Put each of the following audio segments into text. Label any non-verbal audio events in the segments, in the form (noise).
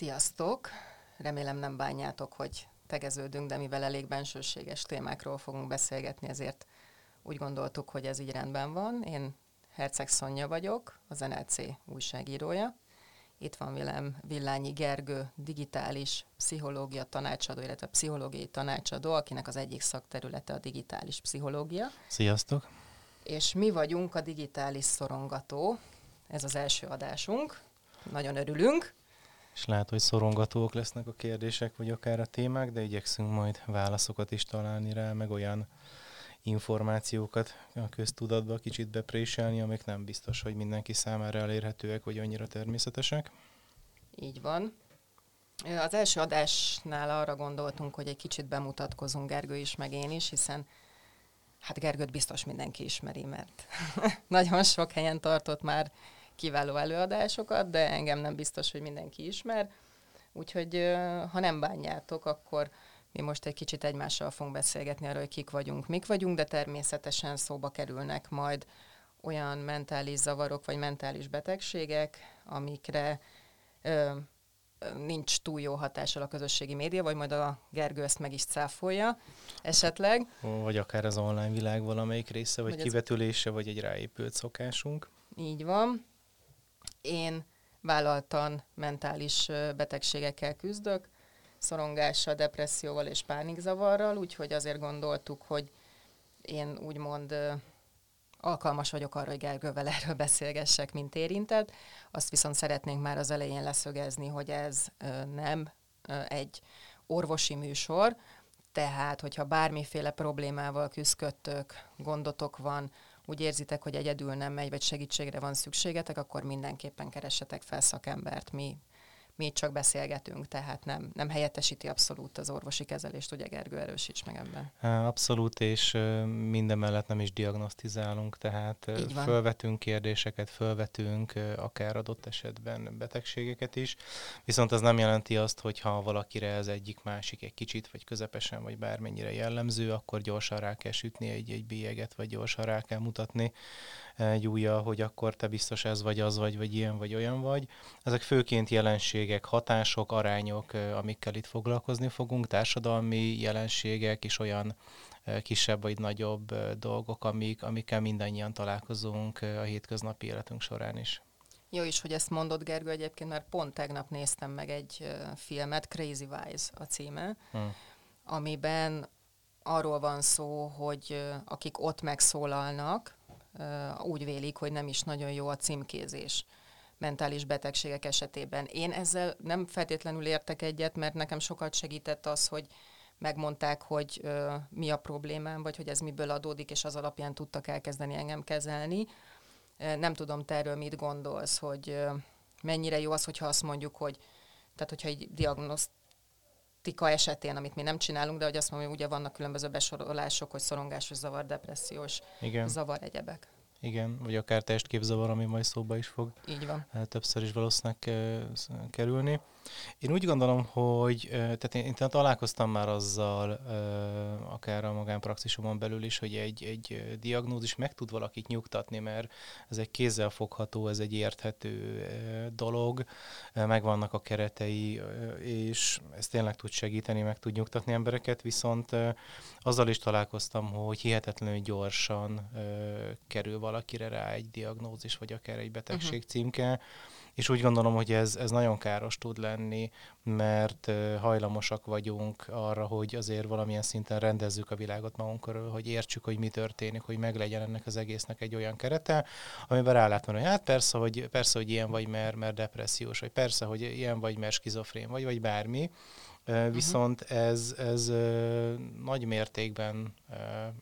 Sziasztok! Remélem nem bánjátok, hogy tegeződünk, de mivel elég bensőséges témákról fogunk beszélgetni, ezért úgy gondoltuk, hogy ez így rendben van. Én Herceg Szonya vagyok, az NLC újságírója. Itt van velem Villányi Gergő, digitális pszichológia tanácsadó, illetve pszichológiai tanácsadó, akinek az egyik szakterülete a digitális pszichológia. Sziasztok! És mi vagyunk a digitális szorongató. Ez az első adásunk. Nagyon örülünk. És lehet, hogy szorongatók lesznek a kérdések, vagy akár a témák, de igyekszünk majd válaszokat is találni rá, meg olyan információkat a köztudatba kicsit bepréselni, amik nem biztos, hogy mindenki számára elérhetőek, vagy annyira természetesek. Így van. Az első adásnál arra gondoltunk, hogy egy kicsit bemutatkozunk Gergő is, meg én is, hiszen hát Gergőt biztos mindenki ismeri, mert (laughs) nagyon sok helyen tartott már kiváló előadásokat, de engem nem biztos, hogy mindenki ismer. Úgyhogy ha nem bánjátok, akkor mi most egy kicsit egymással fogunk beszélgetni arról, hogy kik vagyunk, mik vagyunk, de természetesen szóba kerülnek majd olyan mentális zavarok vagy mentális betegségek, amikre ö, nincs túl jó hatással a közösségi média, vagy majd a Gergő ezt meg is cáfolja esetleg. Vagy akár az online világ valamelyik része, vagy, vagy kivetülése, ez... vagy egy ráépült szokásunk. Így van. Én vállaltan mentális betegségekkel küzdök, szorongással, depresszióval és pánikzavarral, úgyhogy azért gondoltuk, hogy én úgymond alkalmas vagyok arra, hogy Gergővel (laughs) erről beszélgessek, mint érintett. Azt viszont szeretnénk már az elején leszögezni, hogy ez nem egy orvosi műsor, tehát, hogyha bármiféle problémával küzdködtök, gondotok van, úgy érzitek, hogy egyedül nem megy, vagy segítségre van szükségetek, akkor mindenképpen keressetek fel szakembert. Mi mi csak beszélgetünk, tehát nem, nem helyettesíti abszolút az orvosi kezelést, ugye Gergő, erősíts meg ebben. Abszolút, és minden mellett nem is diagnosztizálunk, tehát fölvetünk kérdéseket, fölvetünk akár adott esetben betegségeket is, viszont ez nem jelenti azt, hogy ha valakire ez egyik másik egy kicsit, vagy közepesen, vagy bármennyire jellemző, akkor gyorsan rá kell sütni egy, egy bélyeget, vagy gyorsan rá kell mutatni egy újja, hogy akkor te biztos ez vagy az vagy, vagy ilyen vagy olyan vagy. Ezek főként jelenségek, hatások, arányok, amikkel itt foglalkozni fogunk, társadalmi jelenségek és olyan kisebb vagy nagyobb dolgok, amik, amikkel mindannyian találkozunk a hétköznapi életünk során is. Jó is, hogy ezt mondod, Gergő, egyébként, mert pont tegnap néztem meg egy filmet, Crazy Wise a címe, hmm. amiben arról van szó, hogy akik ott megszólalnak, úgy vélik, hogy nem is nagyon jó a címkézés mentális betegségek esetében. Én ezzel nem feltétlenül értek egyet, mert nekem sokat segített az, hogy megmondták, hogy ö, mi a problémám, vagy hogy ez miből adódik, és az alapján tudtak elkezdeni engem kezelni. Nem tudom, te erről mit gondolsz, hogy ö, mennyire jó az, hogyha azt mondjuk, hogy tehát hogyha egy diagnoszt diagnosztika esetén, amit mi nem csinálunk, de hogy azt mondom, hogy ugye vannak különböző besorolások, hogy szorongásos zavar, depressziós Igen. zavar, egyebek. Igen, vagy akár testképzavar, ami majd szóba is fog Így van. többször is valószínűleg kerülni. Én úgy gondolom, hogy tehát én, én találkoztam már azzal, akár a magánpraxisomon belül is, hogy egy, egy diagnózis meg tud valakit nyugtatni, mert ez egy kézzelfogható, ez egy érthető dolog, megvannak a keretei, és ez tényleg tud segíteni, meg tud nyugtatni embereket, viszont azzal is találkoztam, hogy hihetetlenül gyorsan kerül valakire rá egy diagnózis, vagy akár egy betegség uh-huh. címke, és úgy gondolom, hogy ez, ez nagyon káros tud lenni, mert hajlamosak vagyunk arra, hogy azért valamilyen szinten rendezzük a világot magunk körül, hogy értsük, hogy mi történik, hogy meglegyen ennek az egésznek egy olyan kerete, amiben rá lehet mondani, hogy hát persze, hogy, persze, hogy ilyen vagy, mert, mert depressziós, vagy persze, hogy ilyen vagy, mert skizofrén vagy, vagy bármi. Viszont ez, ez nagy mértékben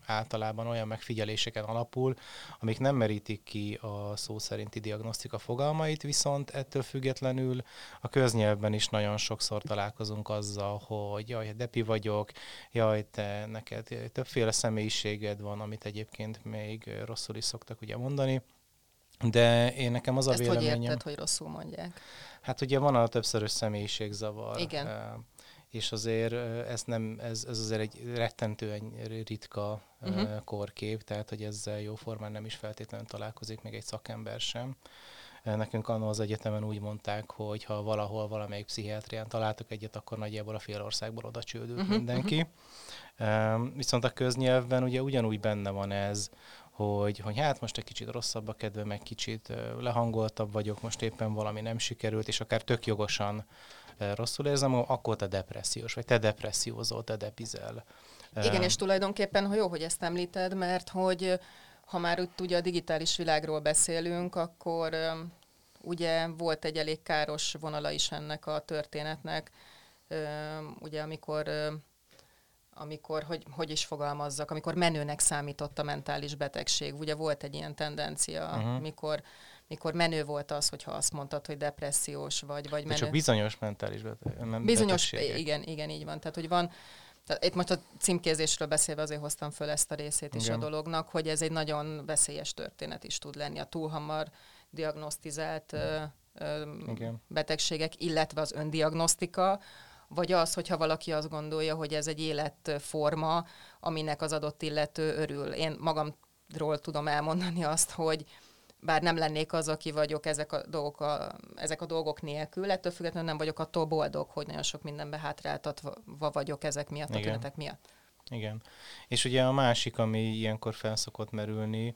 általában olyan megfigyeléseken alapul, amik nem merítik ki a szó szerinti diagnosztika fogalmait, viszont ettől függetlenül a köznyelvben is nagyon sokszor találkozunk azzal, hogy jaj, depi vagyok, jaj, te neked többféle személyiséged van, amit egyébként még rosszul is szoktak ugye mondani. De én nekem az a Ezt véleményem... hogy érted, hogy rosszul mondják? Hát ugye van a többszörös személyiségzavar. Igen és azért ez, nem, ez, ez azért egy rettentően ritka uh-huh. korkép, tehát hogy ezzel jóformán nem is feltétlenül találkozik még egy szakember sem. Nekünk annól az egyetemen úgy mondták, hogy ha valahol valamelyik pszichiátrián találtak egyet, akkor nagyjából a fél országból oda csődült uh-huh, mindenki. Uh-huh. Viszont a köznyelvben ugye ugyanúgy benne van ez, hogy, hogy hát most egy kicsit rosszabb a kedve, meg kicsit lehangoltabb vagyok, most éppen valami nem sikerült, és akár tök jogosan rosszul érzem, akkor te depressziós, vagy te depressziózol, te depizel. Igen, és tulajdonképpen, ha jó, hogy ezt említed, mert hogy ha már itt ugye a digitális világról beszélünk, akkor ugye volt egy elég káros vonala is ennek a történetnek, ugye amikor amikor, hogy, hogy is fogalmazzak, amikor menőnek számított a mentális betegség. Ugye volt egy ilyen tendencia, uh-huh. mikor mikor menő volt az, hogyha azt mondtad, hogy depressziós vagy, vagy menő. csak bizonyos mentális beteg, Bizonyos, igen, igen, így van. Tehát, hogy van, tehát itt most a címkézésről beszélve azért hoztam föl ezt a részét is igen. a dolognak, hogy ez egy nagyon veszélyes történet is tud lenni. A túlhamar diagnosztizált ö, ö, betegségek, illetve az öndiagnosztika, vagy az, hogyha valaki azt gondolja, hogy ez egy életforma, aminek az adott illető örül. Én magamról tudom elmondani azt, hogy bár nem lennék az, aki vagyok ezek a dolgok, a, ezek a dolgok nélkül, ettől függetlenül nem vagyok attól boldog, hogy nagyon sok mindenbe hátráltatva vagyok ezek miatt, Igen. a tünetek miatt. Igen. És ugye a másik, ami ilyenkor felszokott merülni,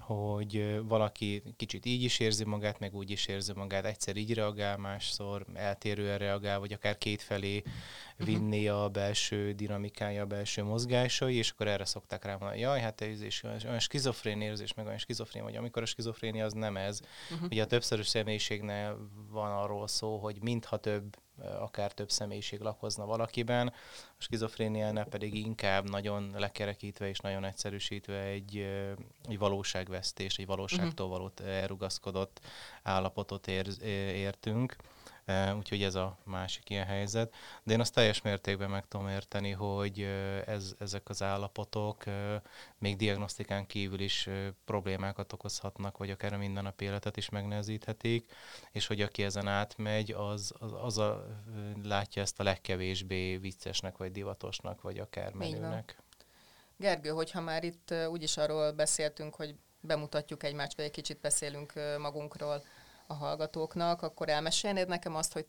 hogy valaki kicsit így is érzi magát, meg úgy is érzi magát, egyszer így reagál, másszor eltérően reagál, vagy akár kétfelé mhm. vinni a belső dinamikája, a belső mozgásai, és akkor erre szokták rá mondani, jaj, hát ez is olyan skizofrén érzés, meg olyan skizofrén vagy, amikor a skizofrénia az nem ez. Uh-huh. Ugye a többszörös személyiségnél van arról szó, hogy mintha több akár több személyiség lakozna valakiben, a skizofréniánál pedig inkább nagyon lekerekítve és nagyon egyszerűsítve egy, egy valóságvesztés, egy valóságtól való elrugaszkodott állapotot ér, értünk úgyhogy ez a másik ilyen helyzet. De én azt teljes mértékben meg tudom érteni, hogy ez, ezek az állapotok még diagnosztikán kívül is problémákat okozhatnak, vagy akár a mindennapi életet is megnehezíthetik, és hogy aki ezen átmegy, az, az, az a, látja ezt a legkevésbé viccesnek, vagy divatosnak, vagy akár menőnek. Gergő, hogyha már itt úgyis arról beszéltünk, hogy bemutatjuk egymást, vagy egy kicsit beszélünk magunkról, a hallgatóknak, akkor elmesélnéd nekem azt, hogy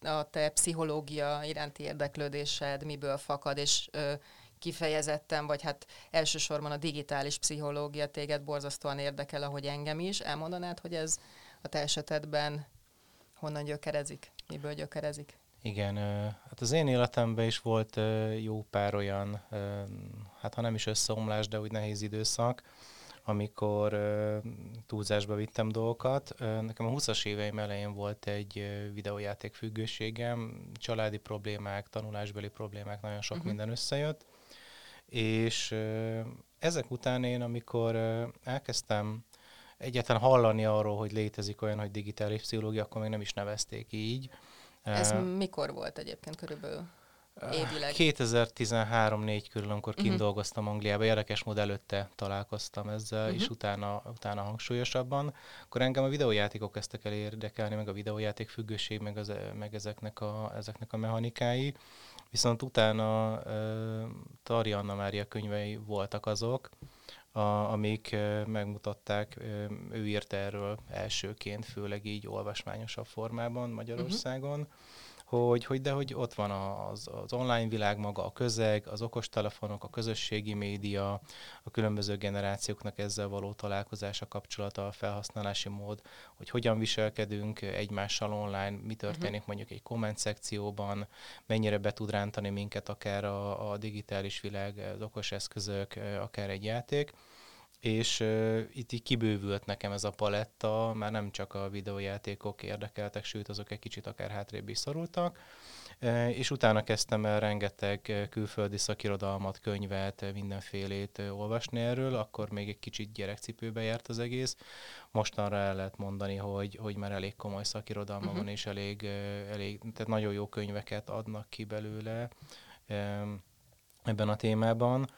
a te pszichológia iránti érdeklődésed miből fakad, és ö, kifejezetten, vagy hát elsősorban a digitális pszichológia téged borzasztóan érdekel, ahogy engem is. Elmondanád, hogy ez a te esetedben honnan gyökerezik, miből gyökerezik? Igen, hát az én életemben is volt jó pár olyan, hát ha nem is összeomlás, de úgy nehéz időszak, amikor uh, túlzásba vittem dolgokat. Nekem a 20-as éveim elején volt egy videójáték függőségem, családi problémák, tanulásbeli problémák, nagyon sok uh-huh. minden összejött, és ezek után én, amikor uh, elkezdtem egyáltalán hallani arról, hogy létezik olyan, hogy digitális pszichológia, akkor még nem is nevezték így. Ez uh, mikor volt egyébként körülbelül? Évileg? 2013-4 körül, amikor uh-huh. kint dolgoztam Angliába, érdekes mód előtte találkoztam ezzel, uh-huh. és utána, utána hangsúlyosabban. Akkor engem a videójátékok kezdtek el érdekelni, meg a videójáték függőség, meg, az, meg ezeknek, a, ezeknek a mechanikái. Viszont utána uh, Tari Anna Mária könyvei voltak azok, a, amik uh, megmutatták, uh, ő írt erről elsőként, főleg így olvasmányosabb formában Magyarországon. Uh-huh hogy, hogy de hogy ott van az, az online világ maga, a közeg, az okostelefonok, a közösségi média, a különböző generációknak ezzel való találkozása, kapcsolata, a felhasználási mód, hogy hogyan viselkedünk egymással online, mi történik uh-huh. mondjuk egy komment szekcióban, mennyire be tud rántani minket akár a, a digitális világ, az okos eszközök, akár egy játék és uh, itt így kibővült nekem ez a paletta, már nem csak a videójátékok érdekeltek, sőt azok egy kicsit akár hátrébb is szorultak, uh, és utána kezdtem el rengeteg külföldi szakirodalmat, könyvet, mindenfélét uh, olvasni erről, akkor még egy kicsit gyerekcipőbe járt az egész. Mostanra el lehet mondani, hogy, hogy már elég komoly szakirodalma uh-huh. van, és elég, uh, elég, tehát nagyon jó könyveket adnak ki belőle um, ebben a témában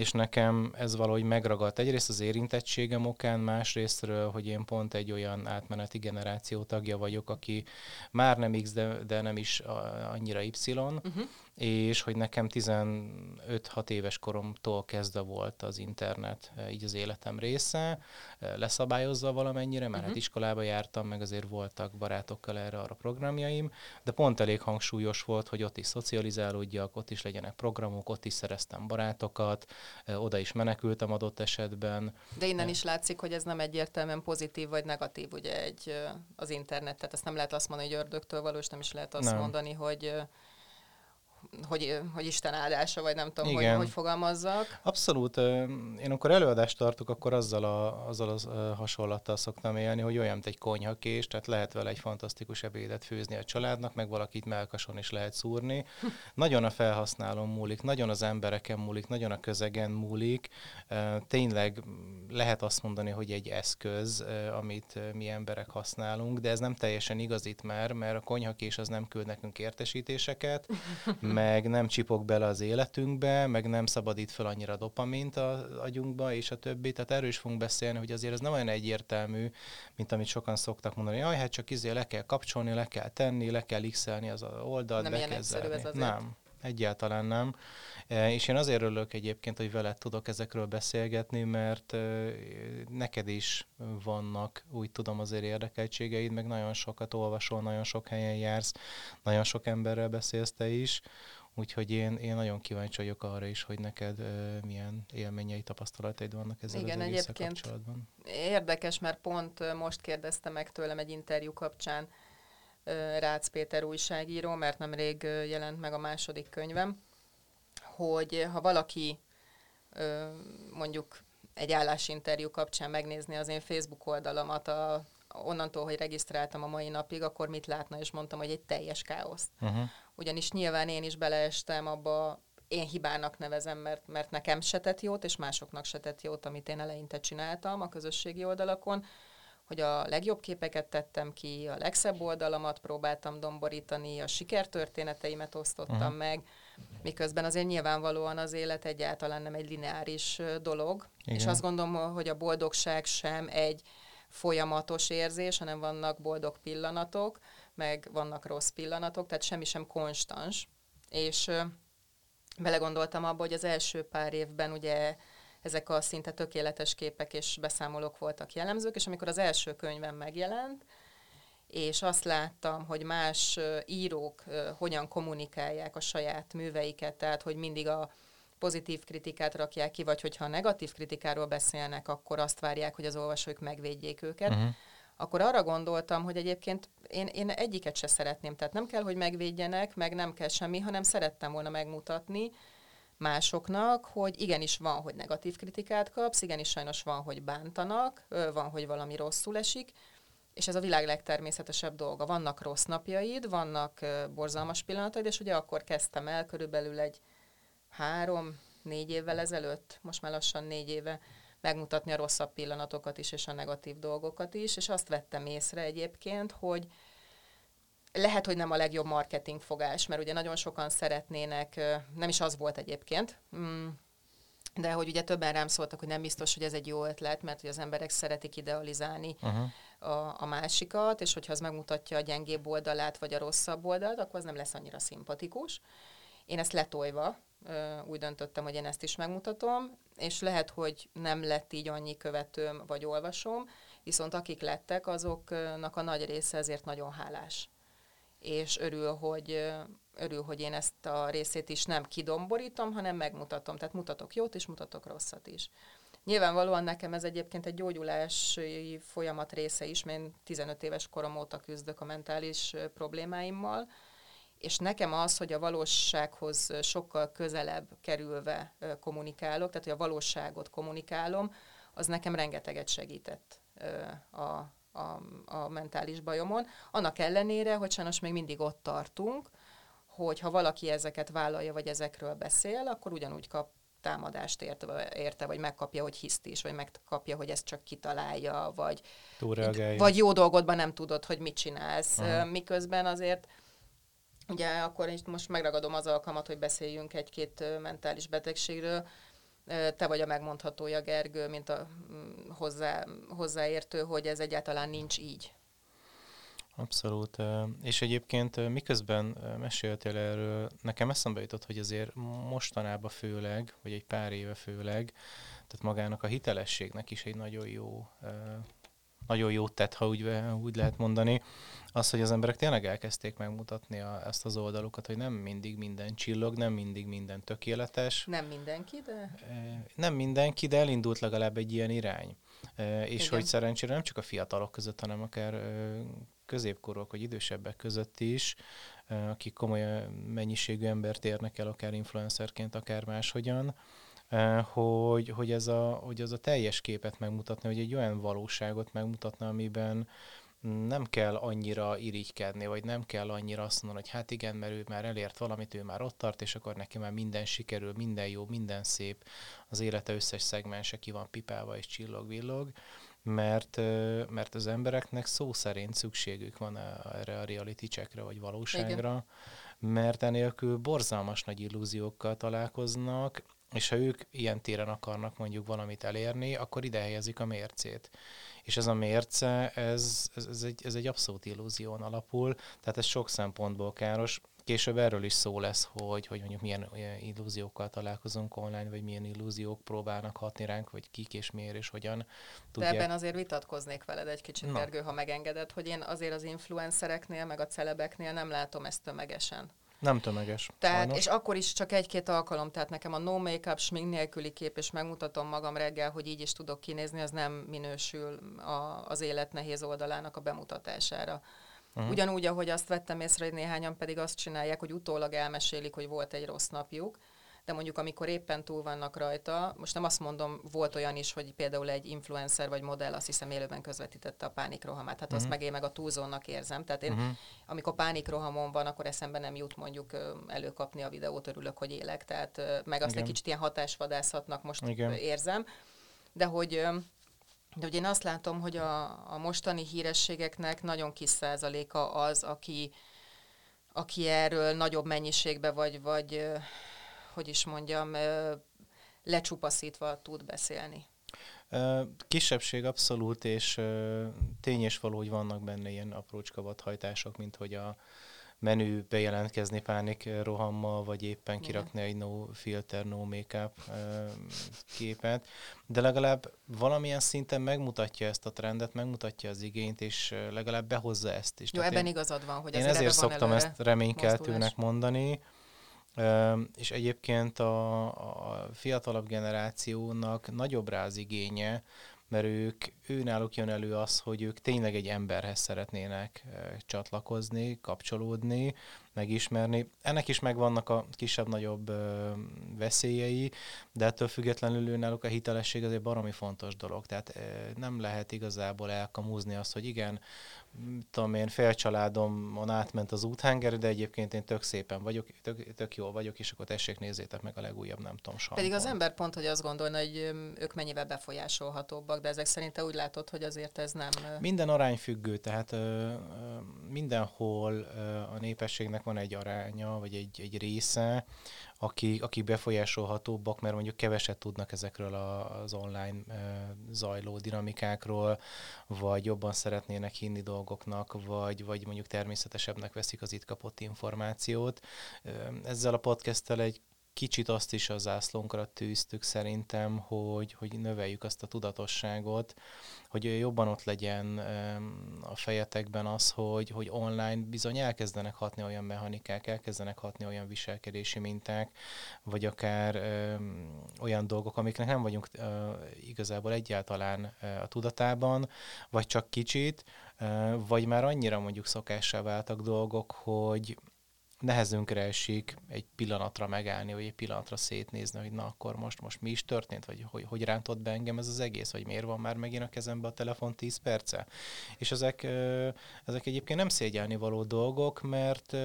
és nekem ez valahogy megragadt. Egyrészt az érintettségem okán, másrésztről, hogy én pont egy olyan átmeneti generáció tagja vagyok, aki már nem X, de, de nem is annyira Y, uh-huh és hogy nekem 15-6 éves koromtól kezdve volt az internet eh, így az életem része, eh, leszabályozva valamennyire, mert uh-huh. hát mhm. iskolába jártam, meg azért voltak barátokkal erre arra programjaim, de pont elég hangsúlyos volt, hogy ott is szocializálódjak, ott is legyenek programok, ott is szereztem barátokat, eh, oda is menekültem adott esetben. De innen is látszik, hogy ez nem egyértelműen pozitív vagy negatív, ugye egy, az internet, tehát ezt nem lehet azt mondani, hogy ördögtől való, és nem is lehet azt nem. mondani, hogy hogy, hogy Isten áldása, vagy nem tudom, hogy, hogy fogalmazzak. Abszolút. Én akkor előadást tartok, akkor azzal a, azzal a hasonlattal szoktam élni, hogy olyan, mint egy konyhakés, tehát lehet vele egy fantasztikus ebédet főzni a családnak, meg valakit melkason is lehet szúrni. (laughs) nagyon a felhasználón múlik, nagyon az embereken múlik, nagyon a közegen múlik. Tényleg lehet azt mondani, hogy egy eszköz, amit mi emberek használunk, de ez nem teljesen igaz itt már, mert a konyhakés az nem küld nekünk értesítéseket, (laughs) meg nem csipok bele az életünkbe, meg nem szabadít fel annyira dopamint az agyunkba, és a többi. Tehát erről is fogunk beszélni, hogy azért ez nem olyan egyértelmű, mint amit sokan szoktak mondani, jaj, hát csak izé le kell kapcsolni, le kell tenni, le kell x az oldalt, nem be kell ez azért. Nem, egyáltalán nem. E, és én azért örülök egyébként, hogy veled tudok ezekről beszélgetni, mert e, neked is vannak, úgy tudom, azért érdekeltségeid, meg nagyon sokat olvasol, nagyon sok helyen jársz, nagyon sok emberrel beszélsz te is, úgyhogy én, én nagyon kíváncsi vagyok arra is, hogy neked uh, milyen élményei, tapasztalataid vannak ezzel Igen, az egyébként kapcsolatban. Érdekes, mert pont most kérdezte meg tőlem egy interjú kapcsán uh, Rácz Péter újságíró, mert nemrég jelent meg a második könyvem, hogy ha valaki mondjuk egy állásinterjú kapcsán megnézni az én Facebook oldalamat, a, onnantól, hogy regisztráltam a mai napig, akkor mit látna, és mondtam, hogy egy teljes káosz. Uh-huh. Ugyanis nyilván én is beleestem abba, én hibának nevezem, mert, mert nekem se tett jót, és másoknak se tett jót, amit én eleinte csináltam a közösségi oldalakon, hogy a legjobb képeket tettem ki, a legszebb oldalamat próbáltam domborítani, a sikertörténeteimet osztottam uh-huh. meg, miközben azért nyilvánvalóan az élet egyáltalán nem egy lineáris dolog, Igen. és azt gondolom, hogy a boldogság sem egy folyamatos érzés, hanem vannak boldog pillanatok, meg vannak rossz pillanatok, tehát semmi sem konstans. És belegondoltam abba, hogy az első pár évben ugye ezek a szinte tökéletes képek és beszámolók voltak jellemzők, és amikor az első könyvem megjelent, és azt láttam, hogy más írók hogyan kommunikálják a saját műveiket, tehát hogy mindig a pozitív kritikát rakják ki, vagy hogyha a negatív kritikáról beszélnek, akkor azt várják, hogy az olvasók megvédjék őket. Uh-huh. Akkor arra gondoltam, hogy egyébként én, én egyiket se szeretném, tehát nem kell, hogy megvédjenek, meg nem kell semmi, hanem szerettem volna megmutatni másoknak, hogy igenis van, hogy negatív kritikát kapsz, igenis sajnos van, hogy bántanak, van, hogy valami rosszul esik, és ez a világ legtermészetesebb dolga. Vannak rossz napjaid, vannak borzalmas pillanataid, és ugye akkor kezdtem el körülbelül egy három, négy évvel ezelőtt, most már lassan négy éve megmutatni a rosszabb pillanatokat is, és a negatív dolgokat is, és azt vettem észre egyébként, hogy lehet, hogy nem a legjobb marketing fogás, mert ugye nagyon sokan szeretnének, nem is az volt egyébként, mm, de hogy ugye többen rám szóltak, hogy nem biztos, hogy ez egy jó ötlet, mert hogy az emberek szeretik idealizálni uh-huh. a, a másikat, és hogyha az megmutatja a gyengébb oldalát, vagy a rosszabb oldalt, akkor az nem lesz annyira szimpatikus. Én ezt letolva úgy döntöttem, hogy én ezt is megmutatom, és lehet, hogy nem lett így annyi követőm vagy olvasom, viszont akik lettek, azoknak a nagy része ezért nagyon hálás. És örül, hogy, örül, hogy én ezt a részét is nem kidomborítom, hanem megmutatom. Tehát mutatok jót és mutatok rosszat is. Nyilvánvalóan nekem ez egyébként egy gyógyulási folyamat része is, mert én 15 éves korom óta küzdök a mentális problémáimmal, és nekem az, hogy a valósághoz sokkal közelebb kerülve kommunikálok, tehát hogy a valóságot kommunikálom, az nekem rengeteget segített a, a, a mentális bajomon. Annak ellenére, hogy sajnos még mindig ott tartunk, hogy ha valaki ezeket vállalja, vagy ezekről beszél, akkor ugyanúgy kap támadást érte, érte, vagy megkapja, hogy hiszt is, vagy megkapja, hogy ezt csak kitalálja, vagy, vagy jó dolgodban nem tudod, hogy mit csinálsz. Aha. Miközben azért Ugye akkor itt most megragadom az alkalmat, hogy beszéljünk egy-két mentális betegségről. te vagy a megmondhatója, Gergő, mint a mm, hozzá, hozzáértő, hogy ez egyáltalán nincs így. Abszolút. És egyébként miközben meséltél erről, nekem eszembe jutott, hogy azért mostanában főleg, vagy egy pár éve főleg, tehát magának a hitelességnek is egy nagyon jó nagyon jót tett, ha úgy, úgy lehet mondani, az, hogy az emberek tényleg elkezdték megmutatni a, ezt az oldalukat, hogy nem mindig minden csillog, nem mindig minden tökéletes. Nem mindenki, de... Nem mindenki, de elindult legalább egy ilyen irány. És Igen. hogy szerencsére nem csak a fiatalok között, hanem akár középkorúak vagy idősebbek között is, akik komoly mennyiségű embert érnek el, akár influencerként, akár máshogyan, hogy, hogy, ez a, hogy ez a teljes képet megmutatni, hogy egy olyan valóságot megmutatna, amiben nem kell annyira irigykedni, vagy nem kell annyira azt mondani, hogy hát igen, mert ő már elért valamit, ő már ott tart, és akkor neki már minden sikerül, minden jó, minden szép, az élete összes szegmense ki van pipálva és csillog-villog, mert, mert az embereknek szó szerint szükségük van erre a reality checkre, vagy valóságra, igen. mert enélkül borzalmas nagy illúziókkal találkoznak, és ha ők ilyen téren akarnak mondjuk valamit elérni, akkor ide helyezik a mércét. És ez a mérce, ez, ez, ez, egy, ez egy abszolút illúzión alapul, tehát ez sok szempontból káros. Később erről is szó lesz, hogy, hogy mondjuk milyen illúziókkal találkozunk online, vagy milyen illúziók próbálnak hatni ránk, vagy kik és miért és hogyan tudják. De ebben azért vitatkoznék veled egy kicsit, Gergő, ha megengeded, hogy én azért az influencereknél, meg a celebeknél nem látom ezt tömegesen. Nem tömeges. Tehát, sajnos. és akkor is csak egy-két alkalom, tehát nekem a no make-up, smink nélküli kép, és megmutatom magam reggel, hogy így is tudok kinézni, az nem minősül a, az élet nehéz oldalának a bemutatására. Uh-huh. Ugyanúgy, ahogy azt vettem észre, hogy néhányan pedig azt csinálják, hogy utólag elmesélik, hogy volt egy rossz napjuk, de mondjuk amikor éppen túl vannak rajta, most nem azt mondom, volt olyan is, hogy például egy influencer vagy modell azt hiszem élőben közvetítette a pánikrohamát, hát uh-huh. azt mhm. meg én meg a túlzónak érzem. Tehát én, uh-huh. amikor pánikrohamon van, akkor eszembe nem jut mondjuk előkapni a videót, örülök, hogy élek, tehát meg azt Igen. egy kicsit ilyen hatásvadászatnak most Igen. érzem, de hogy de hogy én azt látom, hogy a, a mostani hírességeknek nagyon kis százaléka az, aki, aki erről nagyobb mennyiségbe vagy, vagy hogy is mondjam, lecsupaszítva tud beszélni. Kisebbség abszolút, és tény és való, hogy vannak benne ilyen aprócska vadhajtások, mint hogy a menü bejelentkezni pánik rohammal, vagy éppen kirakni egy no filter, no make-up képet, de legalább valamilyen szinten megmutatja ezt a trendet, megmutatja az igényt, és legalább behozza ezt is. Jó, Tehát ebben én, igazad van, hogy Én ezért szoktam ezt reménykeltőnek mondani, és egyébként a, a fiatalabb generációnak nagyobb rá az igénye, mert ők, ő náluk jön elő az, hogy ők tényleg egy emberhez szeretnének csatlakozni, kapcsolódni, megismerni. Ennek is megvannak a kisebb-nagyobb veszélyei, de ettől függetlenül ő náluk a hitelesség azért baromi fontos dolog. Tehát nem lehet igazából elkamúzni azt, hogy igen, tudom én, fél családomon átment az úthenger, de egyébként én tök szépen vagyok, tök, tök jól vagyok, és akkor tessék nézzétek meg a legújabb, nem tudom, sampont. Pedig az ember pont, hogy azt gondolna, hogy ők mennyivel befolyásolhatóbbak, de ezek szerint te úgy látod, hogy azért ez nem... Minden arányfüggő, tehát ö, mindenhol ö, a népességnek van egy aránya, vagy egy, egy része, akik, akik befolyásolhatóbbak, mert mondjuk keveset tudnak ezekről az online zajló dinamikákról, vagy jobban szeretnének hinni dolgoknak, vagy, vagy mondjuk természetesebbnek veszik az itt kapott információt. Ezzel a podcasttel egy kicsit azt is a zászlónkra tűztük szerintem, hogy, hogy növeljük azt a tudatosságot, hogy jobban ott legyen a fejetekben az, hogy, hogy online bizony elkezdenek hatni olyan mechanikák, elkezdenek hatni olyan viselkedési minták, vagy akár olyan dolgok, amiknek nem vagyunk igazából egyáltalán a tudatában, vagy csak kicsit, vagy már annyira mondjuk szokássá váltak dolgok, hogy, nehezünkre esik egy pillanatra megállni, vagy egy pillanatra szétnézni, hogy na akkor most, most mi is történt, vagy hogy, hogy rántott be engem ez az egész, vagy miért van már megint a kezembe a telefon 10 perce. És ezek, ezek egyébként nem szégyelni való dolgok, mert,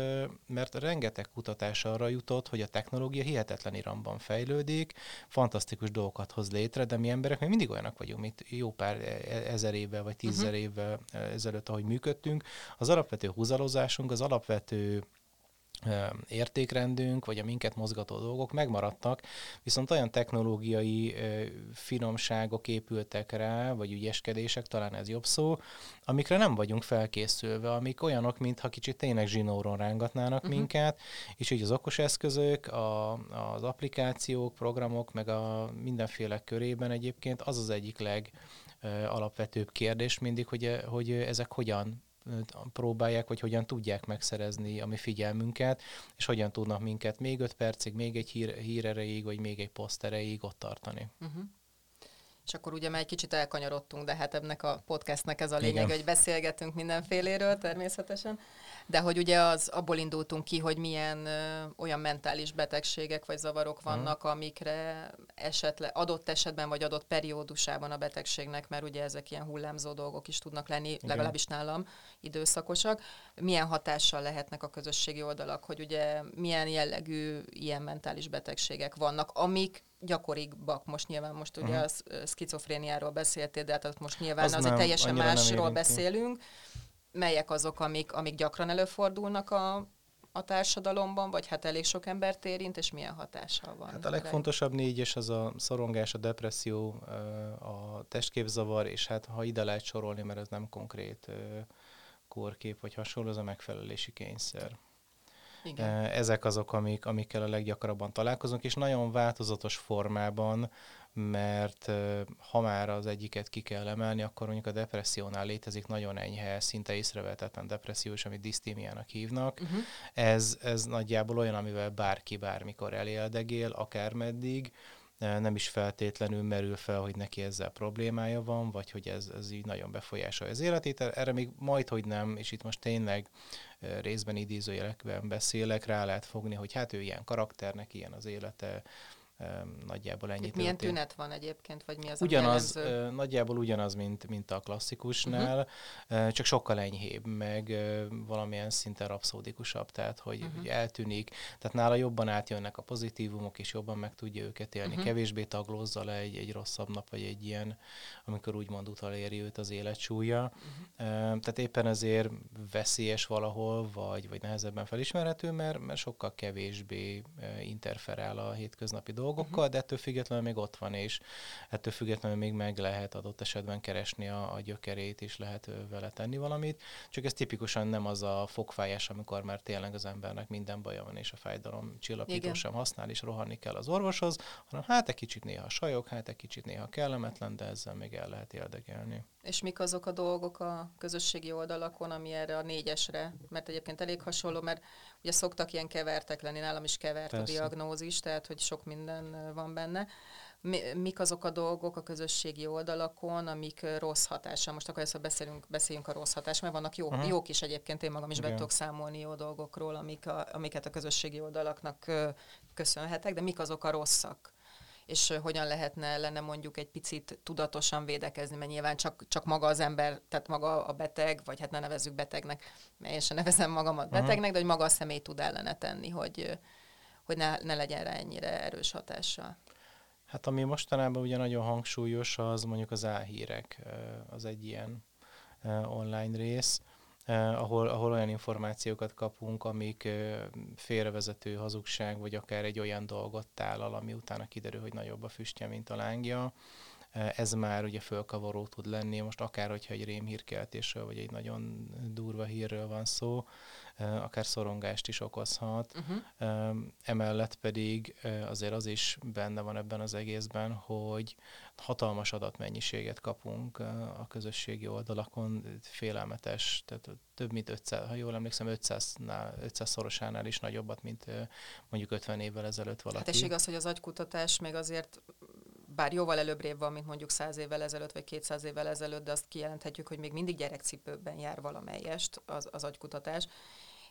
mert rengeteg kutatás arra jutott, hogy a technológia hihetetlen iramban fejlődik, fantasztikus dolgokat hoz létre, de mi emberek még mindig olyanak vagyunk, mint jó pár e, e, ezer évvel, vagy tízezer uh-huh. évvel ezelőtt, ahogy működtünk. Az alapvető húzalozásunk, az alapvető értékrendünk, vagy a minket mozgató dolgok megmaradtak, viszont olyan technológiai finomságok épültek rá, vagy ügyeskedések, talán ez jobb szó, amikre nem vagyunk felkészülve, amik olyanok, mintha kicsit tényleg zsinóron rángatnának uh-huh. minket, és így az okos eszközök, a, az applikációk, programok, meg a mindenféle körében egyébként az az egyik leg alapvetőbb kérdés mindig, hogy, hogy ezek hogyan próbálják, vagy hogyan tudják megszerezni a mi figyelmünket, és hogyan tudnak minket még öt percig, még egy hír, hír erejéig, vagy még egy poszt erejéig ott tartani. Uh-huh. És akkor ugye már egy kicsit elkanyarodtunk, de hát ennek a podcastnek ez a lényeg, Igen. hogy beszélgetünk mindenféléről természetesen. De hogy ugye az abból indultunk ki, hogy milyen ö, olyan mentális betegségek vagy zavarok mhm. vannak, uh-huh. amikre esetleg adott esetben vagy adott periódusában a betegségnek, mert ugye ezek ilyen hullámzó dolgok is tudnak lenni, Igen. legalábbis nálam időszakosak. Milyen hatással lehetnek a közösségi oldalak, hogy ugye milyen jellegű ilyen mentális betegségek vannak, amik gyakoribbak. Most nyilván most ugye uh-huh. a szkizofréniáról beszéltél, de hát most nyilván az azért nem, teljesen másról beszélünk. Melyek azok, amik, amik gyakran előfordulnak a, a társadalomban, vagy hát elég sok embert érint, és milyen hatással van? Hát a legfontosabb négyes az a szorongás, a depresszió, a testképzavar, és hát ha ide lehet sorolni, mert ez nem konkrét kórkép vagy hasonló, az a megfelelési kényszer. Igen. Ezek azok, amik, amikkel a leggyakrabban találkozunk, és nagyon változatos formában, mert ha már az egyiket ki kell emelni, akkor mondjuk a depressziónál létezik nagyon enyhe, szinte észrevehetetlen depresszió, és amit disztémiának hívnak. Uh-huh. Ez, ez nagyjából olyan, amivel bárki bármikor eléldegél, akármeddig, nem is feltétlenül merül fel, hogy neki ezzel problémája van, vagy hogy ez, ez így nagyon befolyásolja az életét. Erre még majd, hogy nem, és itt most tényleg részben idézőjelekben beszélek, rá lehet fogni, hogy hát ő ilyen karakternek, ilyen az élete, nagyjából ennyi Itt milyen tünet van egyébként, vagy mi az Ugyanaz, a nagyjából ugyanaz, mint, mint a klasszikusnál, uh-huh. csak sokkal enyhébb, meg valamilyen szinten rapszódikusabb, tehát hogy, uh-huh. hogy eltűnik, tehát nála jobban átjönnek a pozitívumok, és jobban meg tudja őket élni, uh-huh. kevésbé taglózza le egy, egy rosszabb nap, vagy egy ilyen, amikor úgymond utaléri őt az életsúlya. Uh-huh. Tehát éppen ezért veszélyes valahol, vagy, vagy nehezebben felismerhető, mert, mert sokkal kevésbé interferál a hétköznapi dolgok, dolgokkal, uh-huh. de ettől függetlenül még ott van, és ettől függetlenül még meg lehet adott esetben keresni a, a gyökerét, és lehet vele tenni valamit. Csak ez tipikusan nem az a fogfájás, amikor már tényleg az embernek minden baja van, és a fájdalom csillapító sem használ, és rohanni kell az orvoshoz, hanem hát egy kicsit néha sajog, hát egy kicsit néha kellemetlen, de ezzel még el lehet érdekelni. És mik azok a dolgok a közösségi oldalakon, ami erre a négyesre, mert egyébként elég hasonló, mert ugye szoktak ilyen kevertek lenni, nálam is kevert Persze. a diagnózis, tehát hogy sok minden van benne. Mi, mik azok a dolgok a közösségi oldalakon, amik rossz hatása? Most akkor ezt beszélünk, beszéljünk a rossz hatás, mert vannak jó, uh-huh. jók is egyébként, én magam is be tudok számolni jó dolgokról, amik a, amiket a közösségi oldalaknak köszönhetek, de mik azok a rosszak? És hogyan lehetne ellene mondjuk egy picit tudatosan védekezni, mert nyilván csak, csak maga az ember, tehát maga a beteg, vagy hát ne nevezzük betegnek, mert én sem nevezem magamat uh-huh. betegnek, de hogy maga a személy tud ellene tenni, hogy, hogy ne, ne legyen rá ennyire erős hatással. Hát ami mostanában ugye nagyon hangsúlyos, az mondjuk az álhírek, az egy ilyen online rész, eh, ahol, ahol olyan információkat kapunk, amik eh, félrevezető hazugság, vagy akár egy olyan dolgot tálal, ami utána kiderül, hogy nagyobb a füstje, mint a lángja. Eh, ez már ugye fölkavaró tud lenni, most akár, hogyha egy rémhírkeltésről, vagy egy nagyon durva hírről van szó, akár szorongást is okozhat. Uh-huh. Emellett pedig azért az is benne van ebben az egészben, hogy hatalmas adatmennyiséget kapunk a közösségi oldalakon, félelmetes, tehát több mint 500, ha jól emlékszem, 500-nál, 500 szorosánál is nagyobbat, mint mondjuk 50 évvel ezelőtt valaki. Hát és igaz, hogy az agykutatás még azért bár jóval előbbrébb van, mint mondjuk 100 évvel ezelőtt, vagy 200 évvel ezelőtt, de azt kijelenthetjük, hogy még mindig gyerekcipőben jár valamelyest az, az agykutatás.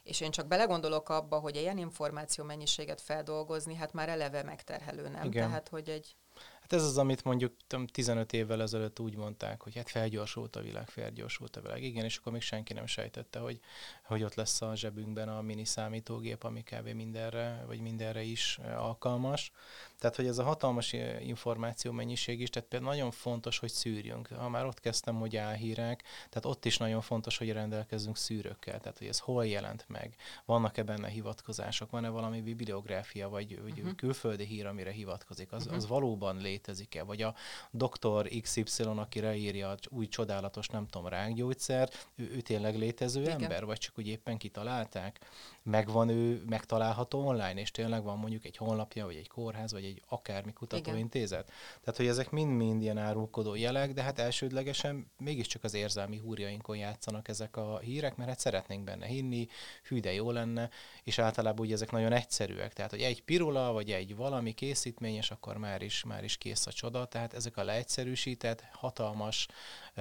És én csak belegondolok abba, hogy ilyen információ mennyiséget feldolgozni, hát már eleve megterhelő, nem? Igen. Tehát, hogy egy Hát ez az, amit mondjuk 15 évvel ezelőtt úgy mondták, hogy hát felgyorsult a világ, felgyorsult a világ. Igen, és akkor még senki nem sejtette, hogy, hogy ott lesz a zsebünkben a mini számítógép, ami kb. mindenre, vagy mindenre is alkalmas. Tehát, hogy ez a hatalmas információ mennyiség is, tehát például nagyon fontos, hogy szűrjünk. Ha már ott kezdtem, hogy álhírek, tehát ott is nagyon fontos, hogy rendelkezzünk szűrőkkel, tehát hogy ez hol jelent meg, vannak-e benne hivatkozások, van-e valami bibliográfia, vagy, vagy uh-huh. külföldi hír, amire hivatkozik, az, uh-huh. az valóban létezik-e, vagy a doktor XY, aki leírja új csodálatos, nem tudom, rákgyógyszert, ő, ő tényleg létező Igen. ember, vagy csak úgy éppen kitalálták? Megvan ő, megtalálható online, és tényleg van mondjuk egy honlapja, vagy egy kórház, vagy egy akármi kutatóintézet. Igen. Tehát, hogy ezek mind-mind ilyen árulkodó jelek, de hát elsődlegesen mégiscsak az érzelmi húrjainkon játszanak ezek a hírek, mert hát szeretnénk benne hinni, hű, de jó lenne, és általában ugye ezek nagyon egyszerűek. Tehát, hogy egy pirula, vagy egy valami készítmény, és akkor már is, már is kész a csoda. Tehát ezek a leegyszerűsített, hatalmas,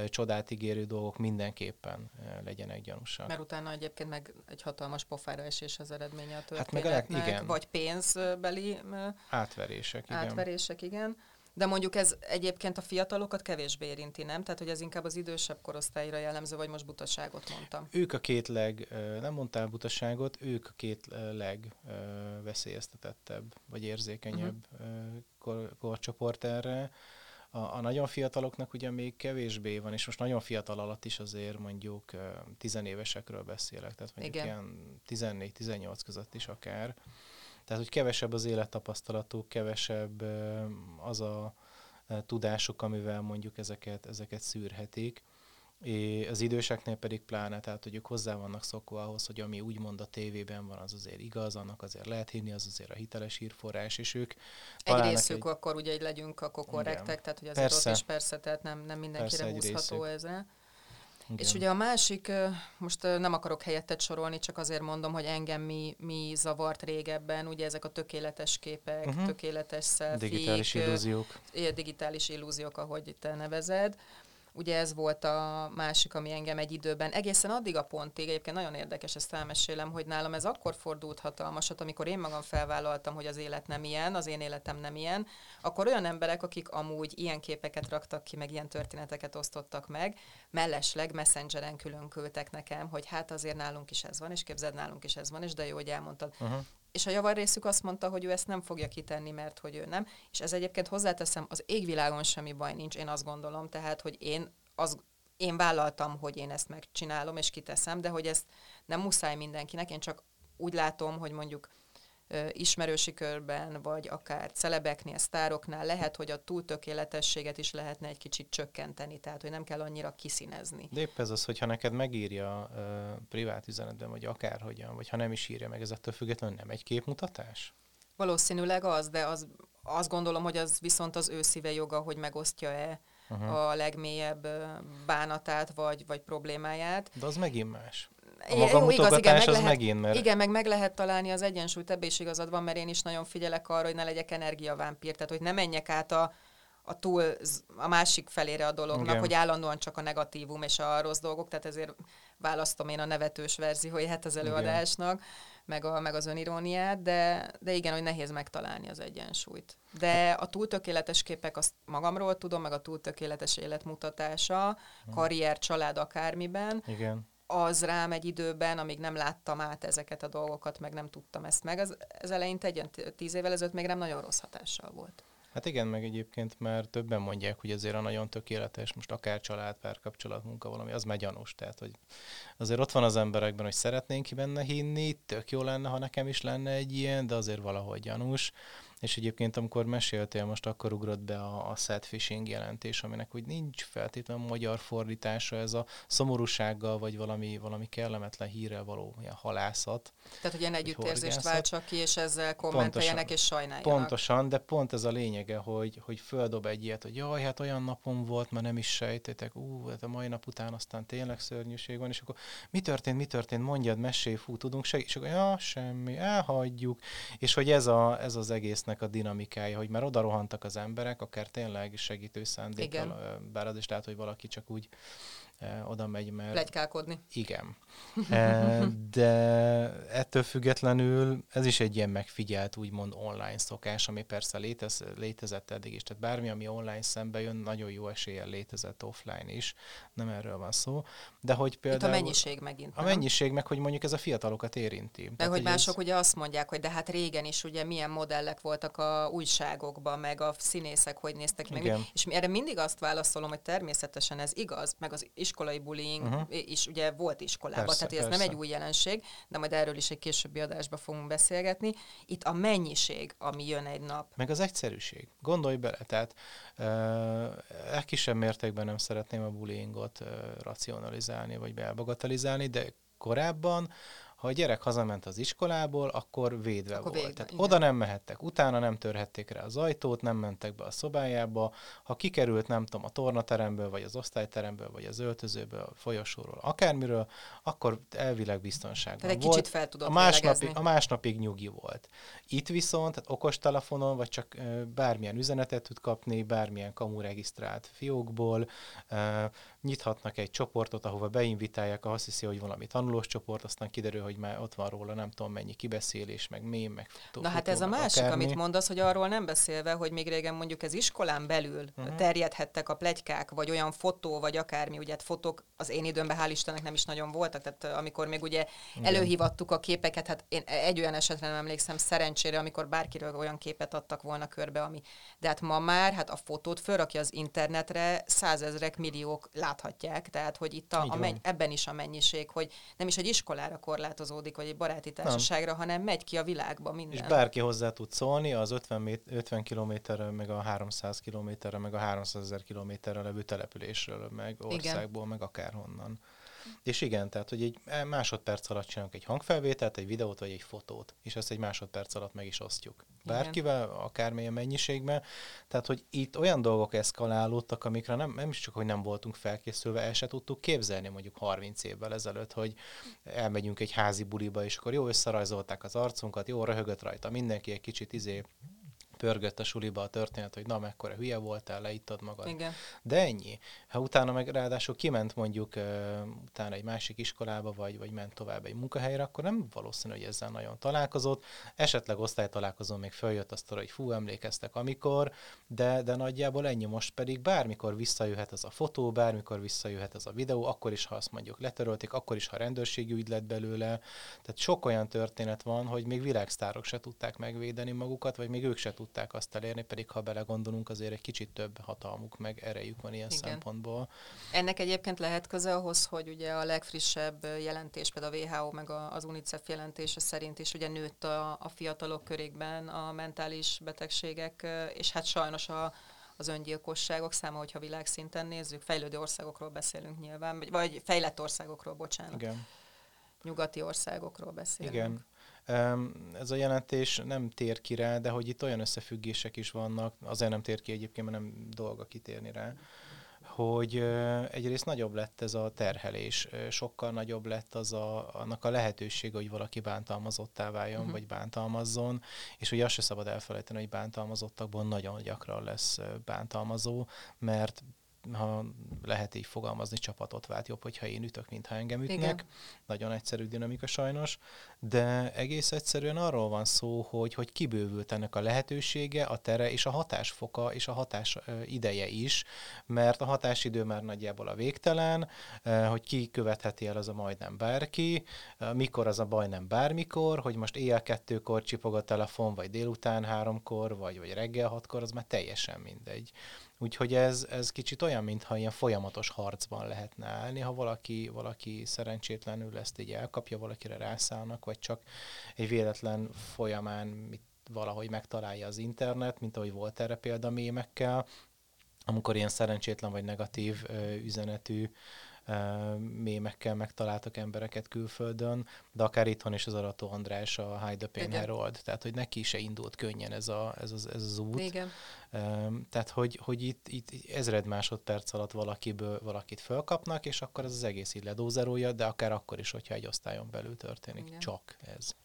csodát ígérő dolgok mindenképpen legyenek gyanúsak. Mert utána egyébként meg egy hatalmas pofára esés az eredménye a történetnek, hát meg igen. vagy pénzbeli átverések, igen. Átverések, igen. De mondjuk ez egyébként a fiatalokat kevésbé érinti, nem? Tehát, hogy ez inkább az idősebb korosztályra jellemző, vagy most butaságot mondtam. Ők a két leg, nem mondtál butaságot, ők a két legveszélyeztetettebb, vagy érzékenyebb uh-huh. kor, korcsoport erre. A, a nagyon fiataloknak ugye még kevésbé van, és most nagyon fiatal alatt is azért mondjuk tizenévesekről beszélek, tehát mondjuk Igen. ilyen 14-18 között is akár. Tehát, hogy kevesebb az élettapasztalatuk, kevesebb az a tudásuk, amivel mondjuk ezeket, ezeket szűrhetik. Az időseknél pedig pláne, tehát hogy ők hozzá vannak szokva ahhoz, hogy ami úgymond a tévében van, az azért igaz, annak azért lehet hinni, az azért a hiteles hírforrás, és ők Egy részük egy... akkor ugye, hogy legyünk akkor korrektek, tehát hogy azért persze, ott is persze, tehát nem, nem mindenkire persze, húzható ezzel. Igen. És ugye a másik, most nem akarok helyettet sorolni, csak azért mondom, hogy engem mi, mi zavart régebben, ugye ezek a tökéletes képek, uh-huh. tökéletes selfie Digitális illúziók. Digitális illúziók, ahogy te nevezed. Ugye ez volt a másik, ami engem egy időben, egészen addig a pontig, egyébként nagyon érdekes, ezt elmesélem, hogy nálam ez akkor fordult hatalmasat, amikor én magam felvállaltam, hogy az élet nem ilyen, az én életem nem ilyen, akkor olyan emberek, akik amúgy ilyen képeket raktak ki, meg ilyen történeteket osztottak meg, mellesleg messengeren külön küldtek nekem, hogy hát azért nálunk is ez van, és képzeld, nálunk is ez van, és de jó, hogy elmondtad. Uh-huh és a javarészük azt mondta, hogy ő ezt nem fogja kitenni, mert hogy ő nem. És ez egyébként hozzáteszem, az égvilágon semmi baj nincs, én azt gondolom, tehát, hogy én az, én vállaltam, hogy én ezt megcsinálom, és kiteszem, de hogy ezt nem muszáj mindenkinek, én csak úgy látom, hogy mondjuk ismerősi körben, vagy akár celebeknél, sztároknál lehet, hogy a túltökéletességet is lehetne egy kicsit csökkenteni, tehát hogy nem kell annyira kiszínezni. De épp ez az, hogyha neked megírja uh, privát üzenetben, vagy akárhogyan, vagy ha nem is írja meg, ez ettől függetlenül nem egy képmutatás? Valószínűleg az, de az, azt gondolom, hogy az viszont az ő szíve joga, hogy megosztja-e uh-huh. a legmélyebb bánatát, vagy, vagy problémáját. De az megint más. A maga jó, igaz, igen, meg lehet, megint, mert... Igen, meg meg lehet találni az egyensúlyt, ebbe is igazad van, mert én is nagyon figyelek arra, hogy ne legyek energiavámpír, tehát hogy ne menjek át a, a túl, a másik felére a dolognak, igen. hogy állandóan csak a negatívum és a rossz dolgok, tehát ezért választom én a nevetős verzióját az előadásnak, meg, a, meg az öniróniát, de, de igen, hogy nehéz megtalálni az egyensúlyt. De a túl tökéletes képek azt magamról tudom, meg a túl tökéletes életmutatása, hm. karrier, család, akármiben, igen az rám egy időben, amíg nem láttam át ezeket a dolgokat, meg nem tudtam ezt meg, az, ez eleinte egy tíz évvel ezelőtt még nem nagyon rossz hatással volt. Hát igen, meg egyébként már többen mondják, hogy azért a nagyon tökéletes, most akár család, párkapcsolat, munka valami, az gyanús. Tehát, hogy azért ott van az emberekben, hogy szeretnénk ki benne hinni, tök jó lenne, ha nekem is lenne egy ilyen, de azért valahogy gyanús. És egyébként, amikor meséltél, most akkor ugrott be a, a set phishing jelentés, aminek úgy nincs feltétlenül magyar fordítása, ez a szomorúsággal, vagy valami, valami kellemetlen hírrel való ilyen halászat. Tehát, hogy ilyen együttérzést váltsak ki, és ezzel kommenteljenek és sajnáljanak. Pontosan, de pont ez a lényege, hogy, hogy földob egy ilyet, hogy jaj, hát olyan napom volt, már nem is sejtétek, ú, hát a mai nap után aztán tényleg szörnyűség van, és akkor mi történt, mi történt, mondjad, mesélj, fú, tudunk segíteni, és akkor ja, semmi, elhagyjuk, és hogy ez, a, ez az egésznek a dinamikája, hogy már oda rohantak az emberek, akár tényleg segítő szándékkal, bár az is lehet, hogy valaki csak úgy oda megy, mert... Legykálkodni. Igen. (laughs) De ettől függetlenül ez is egy ilyen megfigyelt, úgymond online szokás, ami persze létez, létezett eddig is. Tehát bármi, ami online szembe jön, nagyon jó eséllyel létezett offline is. Nem erről van szó. De hogy például... Itt a mennyiség megint. A nem? mennyiség meg, hogy mondjuk ez a fiatalokat érinti. De Tehát, hogy mások ez... ugye azt mondják, hogy de hát régen is ugye milyen modellek voltak a újságokban, meg a színészek hogy néztek. Meg, és erre mindig azt válaszolom, hogy természetesen ez igaz, meg az iskolai bullying uh-huh. is ugye volt iskolában, persze, tehát ez nem egy új jelenség, de majd erről is egy későbbi adásban fogunk beszélgetni. Itt a mennyiség, ami jön egy nap. Meg az egyszerűség. Gondolj bele, tehát uh, kisebb mértékben nem szeretném a bullyingot uh, racionalizálni, vagy belbagatelizálni, de korábban ha a gyerek hazament az iskolából, akkor védve akkor volt. Végben, Tehát igen. oda nem mehettek, utána nem törhették rá az ajtót, nem mentek be a szobájába. Ha kikerült, nem tudom, a tornateremből, vagy az osztályteremből, vagy az öltözőből, a folyosóról, akármiről, akkor elvileg biztonságban Tehát egy volt. kicsit fel tudott a másnapig, a másnapig nyugi volt. Itt viszont tehát okostelefonon, vagy csak bármilyen üzenetet tud kapni, bármilyen kamuregisztrált fiókból, nyithatnak egy csoportot, ahova beinvitálják, azt hiszi, hogy valami tanulós csoport, aztán kiderül, hogy már ott van róla nem tudom mennyi kibeszélés, meg mém, meg futó, Na hát ez a másik, akármi. amit mondasz, hogy arról nem beszélve, hogy még régen mondjuk ez iskolán belül uh-huh. terjedhettek a plegykák, vagy olyan fotó, vagy akármi, ugye hát fotók az én időmben hál' Istennek nem is nagyon voltak, tehát amikor még ugye előhívattuk a képeket, hát én egy olyan esetre nem emlékszem szerencsére, amikor bárkiről olyan képet adtak volna körbe, ami, de hát ma már, hát a fotót fölrakja az internetre, százezrek, milliók lát láthatják, tehát hogy itt a, a menny, ebben is a mennyiség, hogy nem is egy iskolára korlátozódik, vagy egy baráti társaságra, nem. hanem megy ki a világba minden. És bárki hozzá tud szólni az 50, 50 kilométerre, meg a 300 kilométerre, meg a 300 ezer kilométerre levő településről, meg országból, Igen. meg akárhonnan. És igen, tehát, hogy egy másodperc alatt csinálunk egy hangfelvételt, egy videót vagy egy fotót, és ezt egy másodperc alatt meg is osztjuk. Bárkivel, akármilyen mennyiségben. Tehát, hogy itt olyan dolgok eszkalálódtak, amikre nem, nem is csak, hogy nem voltunk felkészülve, el se tudtuk képzelni mondjuk 30 évvel ezelőtt, hogy elmegyünk egy házi buliba, és akkor jó összerajzolták az arcunkat, jó röhögött rajta mindenki, egy kicsit izé pörgött a suliba a történet, hogy na, mekkora hülye voltál, leittad magad. Igen. De ennyi. Ha utána meg ráadásul kiment mondjuk uh, utána egy másik iskolába, vagy, vagy ment tovább egy munkahelyre, akkor nem valószínű, hogy ezzel nagyon találkozott. Esetleg osztálytalálkozón még följött azt, hogy fú, emlékeztek amikor, de, de nagyjából ennyi most pedig bármikor visszajöhet az a fotó, bármikor visszajöhet az a videó, akkor is, ha azt mondjuk letörölték, akkor is, ha rendőrségi ügy lett belőle. Tehát sok olyan történet van, hogy még világsztárok se tudták megvédeni magukat, vagy még ők se tudták tudták azt elérni, pedig ha belegondolunk, azért egy kicsit több hatalmuk, meg erejük van ilyen Igen. szempontból. Ennek egyébként lehet köze ahhoz, hogy ugye a legfrissebb jelentés, például a WHO meg az UNICEF jelentése szerint is ugye nőtt a, a fiatalok körében a mentális betegségek, és hát sajnos a, az öngyilkosságok száma, hogyha világszinten nézzük, fejlődő országokról beszélünk nyilván, vagy fejlett országokról, bocsánat. Igen. Nyugati országokról beszélünk. Igen. Ez a jelentés nem tér ki rá, de hogy itt olyan összefüggések is vannak, azért nem tér ki egyébként, mert nem dolga kitérni rá, hogy egyrészt nagyobb lett ez a terhelés, sokkal nagyobb lett az a, annak a lehetőség, hogy valaki bántalmazottá váljon, uh-huh. vagy bántalmazzon, és ugye azt se szabad elfelejteni, hogy bántalmazottakból nagyon gyakran lesz bántalmazó, mert ha lehet így fogalmazni, csapatot vált jobb, hogyha én ütök, mint ha engem ütnek. Igen. Nagyon egyszerű dinamika sajnos, de egész egyszerűen arról van szó, hogy, hogy kibővült ennek a lehetősége, a tere és a hatásfoka és a hatás ideje is, mert a hatásidő már nagyjából a végtelen, hogy ki követheti el az a majdnem bárki, mikor az a baj nem bármikor, hogy most éjjel kettőkor csipog a telefon, vagy délután háromkor, vagy, vagy reggel hatkor, az már teljesen mindegy. Úgyhogy ez, ez kicsit olyan, mintha ilyen folyamatos harcban lehetne állni, ha valaki, valaki szerencsétlenül ezt így elkapja, valakire rászállnak, vagy csak egy véletlen folyamán mit, valahogy megtalálja az internet, mint ahogy volt erre példa mémekkel, amikor ilyen szerencsétlen vagy negatív ö, üzenetű mémekkel megtaláltak embereket külföldön, de akár itthon is az Arató András, a Hide the Pain Herald, tehát hogy neki se indult könnyen ez, a, ez, az, ez az út. Igen. Tehát, hogy, hogy itt, itt ezred másodperc alatt valakiből valakit fölkapnak, és akkor ez az egész így ledózerolja, de akár akkor is, hogyha egy osztályon belül történik. Igen. Csak ez.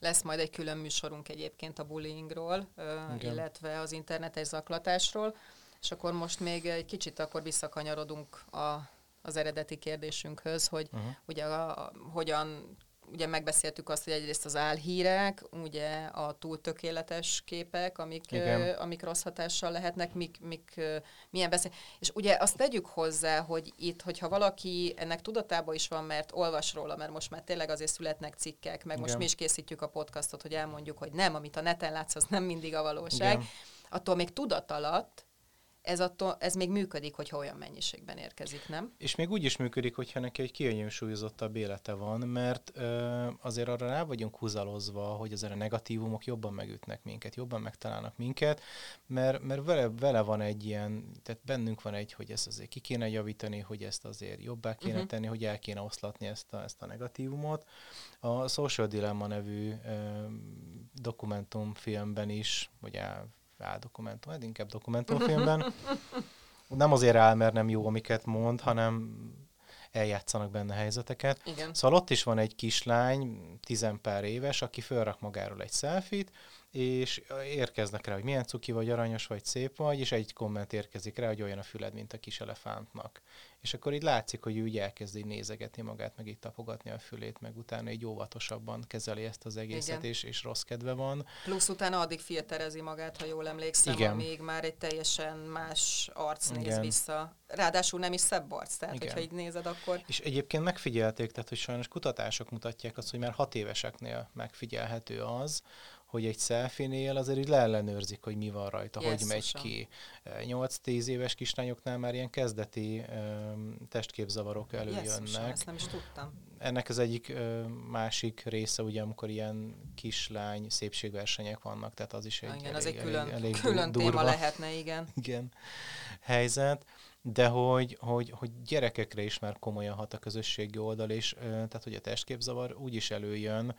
Lesz majd egy külön műsorunk egyébként a bullyingról, Igen. illetve az internetes zaklatásról, és akkor most még egy kicsit akkor visszakanyarodunk a az eredeti kérdésünkhöz, hogy uh-huh. ugye a, a, hogyan ugye megbeszéltük azt, hogy egyrészt az álhírek, ugye a túl tökéletes képek, amik, uh, amik rossz hatással lehetnek, mik, mik, uh, milyen beszél. És ugye azt tegyük hozzá, hogy itt, hogyha valaki ennek tudatában is van, mert olvas róla, mert most már tényleg azért születnek cikkek, meg Igen. most mi is készítjük a podcastot, hogy elmondjuk, hogy nem, amit a neten látsz, az nem mindig a valóság. Igen. Attól még tudat alatt ez, attól, ez még működik, hogyha olyan mennyiségben érkezik, nem? És még úgy is működik, hogyha neki egy kiegyensúlyozottabb élete van, mert ö, azért arra rá vagyunk húzalozva, hogy azért a negatívumok jobban megütnek minket, jobban megtalálnak minket, mert, mert vele, vele van egy ilyen, tehát bennünk van egy, hogy ezt azért ki kéne javítani, hogy ezt azért jobbá kéne uh-huh. tenni, hogy el kéne oszlatni ezt a, ezt a negatívumot. A Social Dilemma nevű ö, dokumentumfilmben is, vagy dokumentum, hát inkább dokumentumfilmben. (laughs) nem azért áll, mert nem jó, amiket mond, hanem eljátszanak benne helyzeteket. Igen. Szóval ott is van egy kislány, tizenpár éves, aki felrak magáról egy selfit, és érkeznek rá, hogy milyen cuki vagy, aranyos vagy, szép vagy, és egy komment érkezik rá, hogy olyan a füled, mint a kis elefántnak. És akkor így látszik, hogy ő úgy elkezdi nézegetni magát, meg itt tapogatni a fülét, meg utána egy óvatosabban kezeli ezt az egészet, és, és rossz kedve van. Plusz utána addig filterezi magát, ha jól emlékszem, Igen. amíg már egy teljesen más arc néz Igen. vissza. Ráadásul nem is szebb arc, tehát Igen. hogyha így nézed, akkor... És egyébként megfigyelték, tehát hogy sajnos kutatások mutatják azt, hogy már hat éveseknél megfigyelhető az, hogy egy selfie-nél azért így leellenőrzik, hogy mi van rajta, yes, hogy megy ki. 8-10 éves kislányoknál már ilyen kezdeti um, testképzavarok előjönnek. Yes, ezt nem is tudtam. Ennek az egyik uh, másik része, ugye, amikor ilyen kislány szépségversenyek vannak, tehát az is egy, igen, elég, az egy külön, elég, elég külön durva, téma lehetne, igen. (laughs) igen, helyzet de hogy, hogy, hogy gyerekekre is már komolyan hat a közösségi oldal, és tehát, hogy a testképzavar úgy is előjön,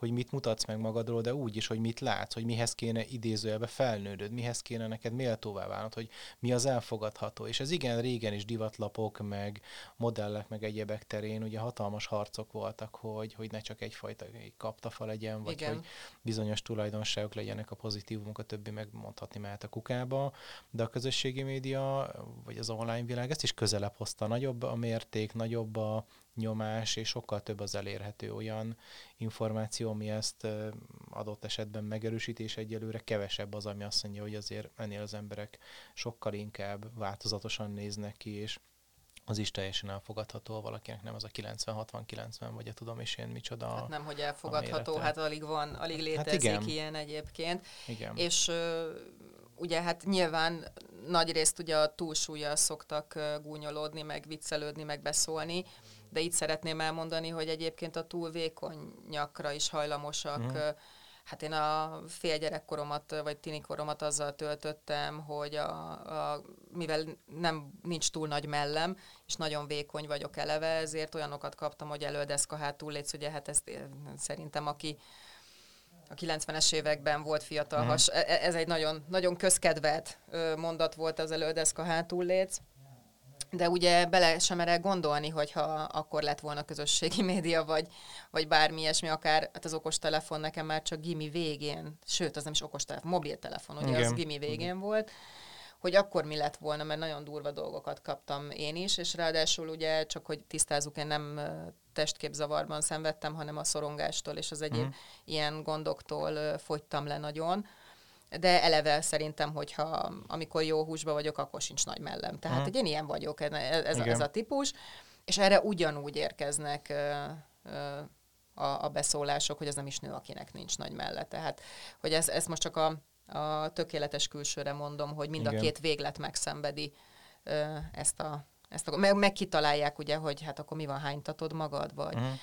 hogy mit mutatsz meg magadról, de úgy is, hogy mit látsz, hogy mihez kéne idézőjelbe felnődöd, mihez kéne neked méltóvá válnod, hogy mi az elfogadható. És ez igen, régen is divatlapok, meg modellek, meg egyebek terén ugye hatalmas harcok voltak, hogy, hogy ne csak egyfajta kaptafa legyen, vagy igen. hogy bizonyos tulajdonságok legyenek a pozitívumok, a többi megmondhatni mehet a kukába, de a közösségi média, vagy az online világ ezt is közelebb hozta. Nagyobb a mérték, nagyobb a nyomás, és sokkal több az elérhető olyan információ, ami ezt adott esetben megerősít, és egyelőre kevesebb az, ami azt mondja, hogy azért ennél az emberek sokkal inkább változatosan néznek ki, és az is teljesen elfogadható, valakinek nem az a 90-60-90, vagy a tudom is én micsoda. Hát nem, hogy elfogadható, hát alig van, alig hát létezik hát igen. ilyen egyébként. Igen. És ugye hát nyilván nagy részt ugye a túlsúlyjal szoktak gúnyolódni, meg viccelődni, meg beszólni, de itt szeretném elmondani, hogy egyébként a túl vékonyakra is hajlamosak. Mm. Hát én a fél gyerekkoromat, vagy tinikoromat azzal töltöttem, hogy a, a, mivel nem nincs túl nagy mellem, és nagyon vékony vagyok eleve, ezért olyanokat kaptam, hogy elődeszka hátul létsz, ugye hát ezt szerintem aki a 90-es években volt fiatal mm. has, e, e, ez egy nagyon, nagyon közkedvelt mondat volt az elődeszka hátul létsz de ugye bele sem merek gondolni, hogyha akkor lett volna közösségi média, vagy, vagy bármi ilyesmi, akár hát az okostelefon nekem már csak gimi végén, sőt, az nem is okostelefon, mobiltelefon, ugye Igen. az gimi végén Igen. volt, hogy akkor mi lett volna, mert nagyon durva dolgokat kaptam én is, és ráadásul ugye csak, hogy tisztázzuk, én nem testképzavarban szenvedtem, hanem a szorongástól és az egyéb mm. ilyen gondoktól fogytam le nagyon de eleve szerintem, hogyha amikor jó húsba vagyok, akkor sincs nagy mellem. Tehát, uh-huh. hogy én ilyen vagyok, ez, a, ez a típus, és erre ugyanúgy érkeznek ö, ö, a, a beszólások, hogy ez nem is nő, akinek nincs nagy melle. Tehát, hogy ez, ez most csak a, a tökéletes külsőre mondom, hogy mind Igen. a két véglet megszenvedi ö, ezt a ezt a, meg, meg kitalálják ugye, hogy hát akkor mi van, hánytatod magad, vagy uh-huh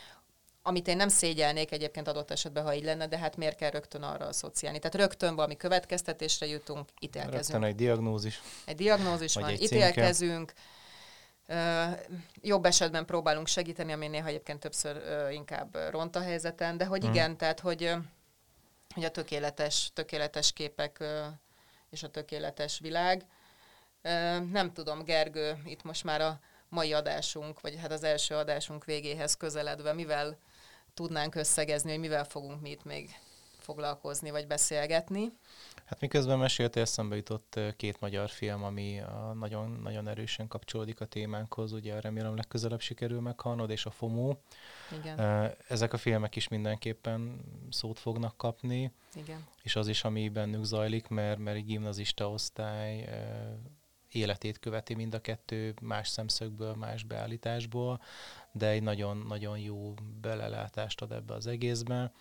amit én nem szégyelnék egyébként adott esetben, ha így lenne, de hát miért kell rögtön arra asszociálni? Tehát rögtön valami következtetésre jutunk, ítélkezünk. Rögtön egy diagnózis. Egy diagnózis van, egy ítélkezünk. Uh, jobb esetben próbálunk segíteni, ami néha egyébként többször uh, inkább ront a helyzeten, de hogy hmm. igen, tehát hogy, hogy a tökéletes, tökéletes képek uh, és a tökéletes világ. Nem tudom, Gergő, itt most már a mai adásunk, vagy hát az első adásunk végéhez közeledve, mivel tudnánk összegezni, hogy mivel fogunk mi itt még foglalkozni, vagy beszélgetni. Hát miközben mesélte, eszembe jutott két magyar film, ami nagyon, nagyon erősen kapcsolódik a témánkhoz. Ugye remélem legközelebb sikerül meghalnod, és a FOMO. Igen. Ezek a filmek is mindenképpen szót fognak kapni. Igen. És az is, ami bennük zajlik, mert, mert egy gimnazista osztály életét követi mind a kettő más szemszögből, más beállításból, de egy nagyon-nagyon jó belelátást ad ebbe az egészbe.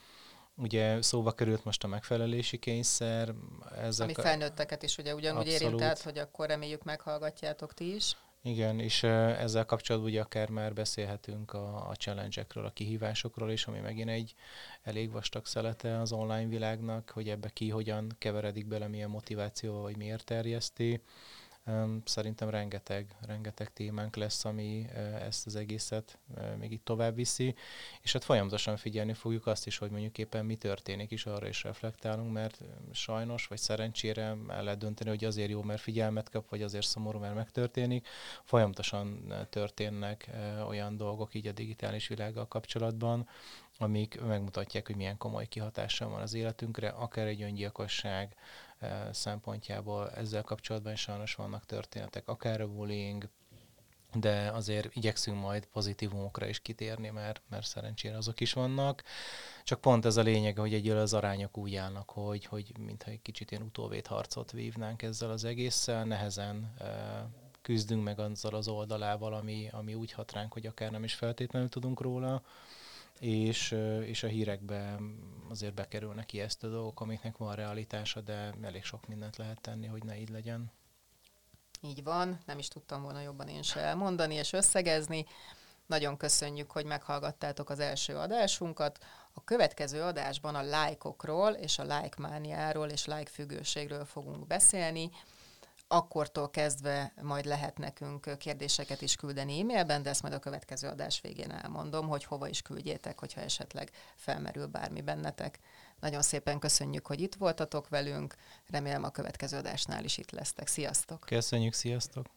Ugye szóba került most a megfelelési kényszer. Ezek Ami felnőtteket is ugye ugyanúgy érintett, hogy akkor reméljük meghallgatjátok ti is. Igen, és ezzel kapcsolatban ugye akár már beszélhetünk a, a challenge-ekről, a kihívásokról is, ami megint egy elég vastag szelete az online világnak, hogy ebbe ki hogyan keveredik bele, milyen motiváció, vagy miért terjeszti. Szerintem rengeteg, rengeteg témánk lesz, ami ezt az egészet még itt tovább viszi, és hát folyamatosan figyelni fogjuk azt is, hogy mondjuk éppen mi történik, is arra is reflektálunk, mert sajnos, vagy szerencsére el lehet dönteni, hogy azért jó, mert figyelmet kap, vagy azért szomorú, mert megtörténik. Folyamatosan történnek olyan dolgok így a digitális világgal kapcsolatban, amik megmutatják, hogy milyen komoly kihatással van az életünkre, akár egy öngyilkosság, szempontjából. Ezzel kapcsolatban sajnos vannak történetek, akár a bullying, de azért igyekszünk majd pozitívumokra is kitérni, mert, mert szerencsére azok is vannak. Csak pont ez a lényeg, hogy egyről az arányok úgy állnak, hogy, hogy mintha egy kicsit ilyen utóvét harcot vívnánk ezzel az egésszel, nehezen küzdünk meg azzal az oldalával, ami, ami úgy hat ránk, hogy akár nem is feltétlenül tudunk róla és, és a hírekbe azért bekerülnek ijesztő dolgok, amiknek van realitása, de elég sok mindent lehet tenni, hogy ne így legyen. Így van, nem is tudtam volna jobban én se elmondani és összegezni. Nagyon köszönjük, hogy meghallgattátok az első adásunkat. A következő adásban a lájkokról és a like mániáról és like függőségről fogunk beszélni akkortól kezdve majd lehet nekünk kérdéseket is küldeni e-mailben, de ezt majd a következő adás végén elmondom, hogy hova is küldjétek, hogyha esetleg felmerül bármi bennetek. Nagyon szépen köszönjük, hogy itt voltatok velünk, remélem a következő adásnál is itt lesztek. Sziasztok! Köszönjük, sziasztok!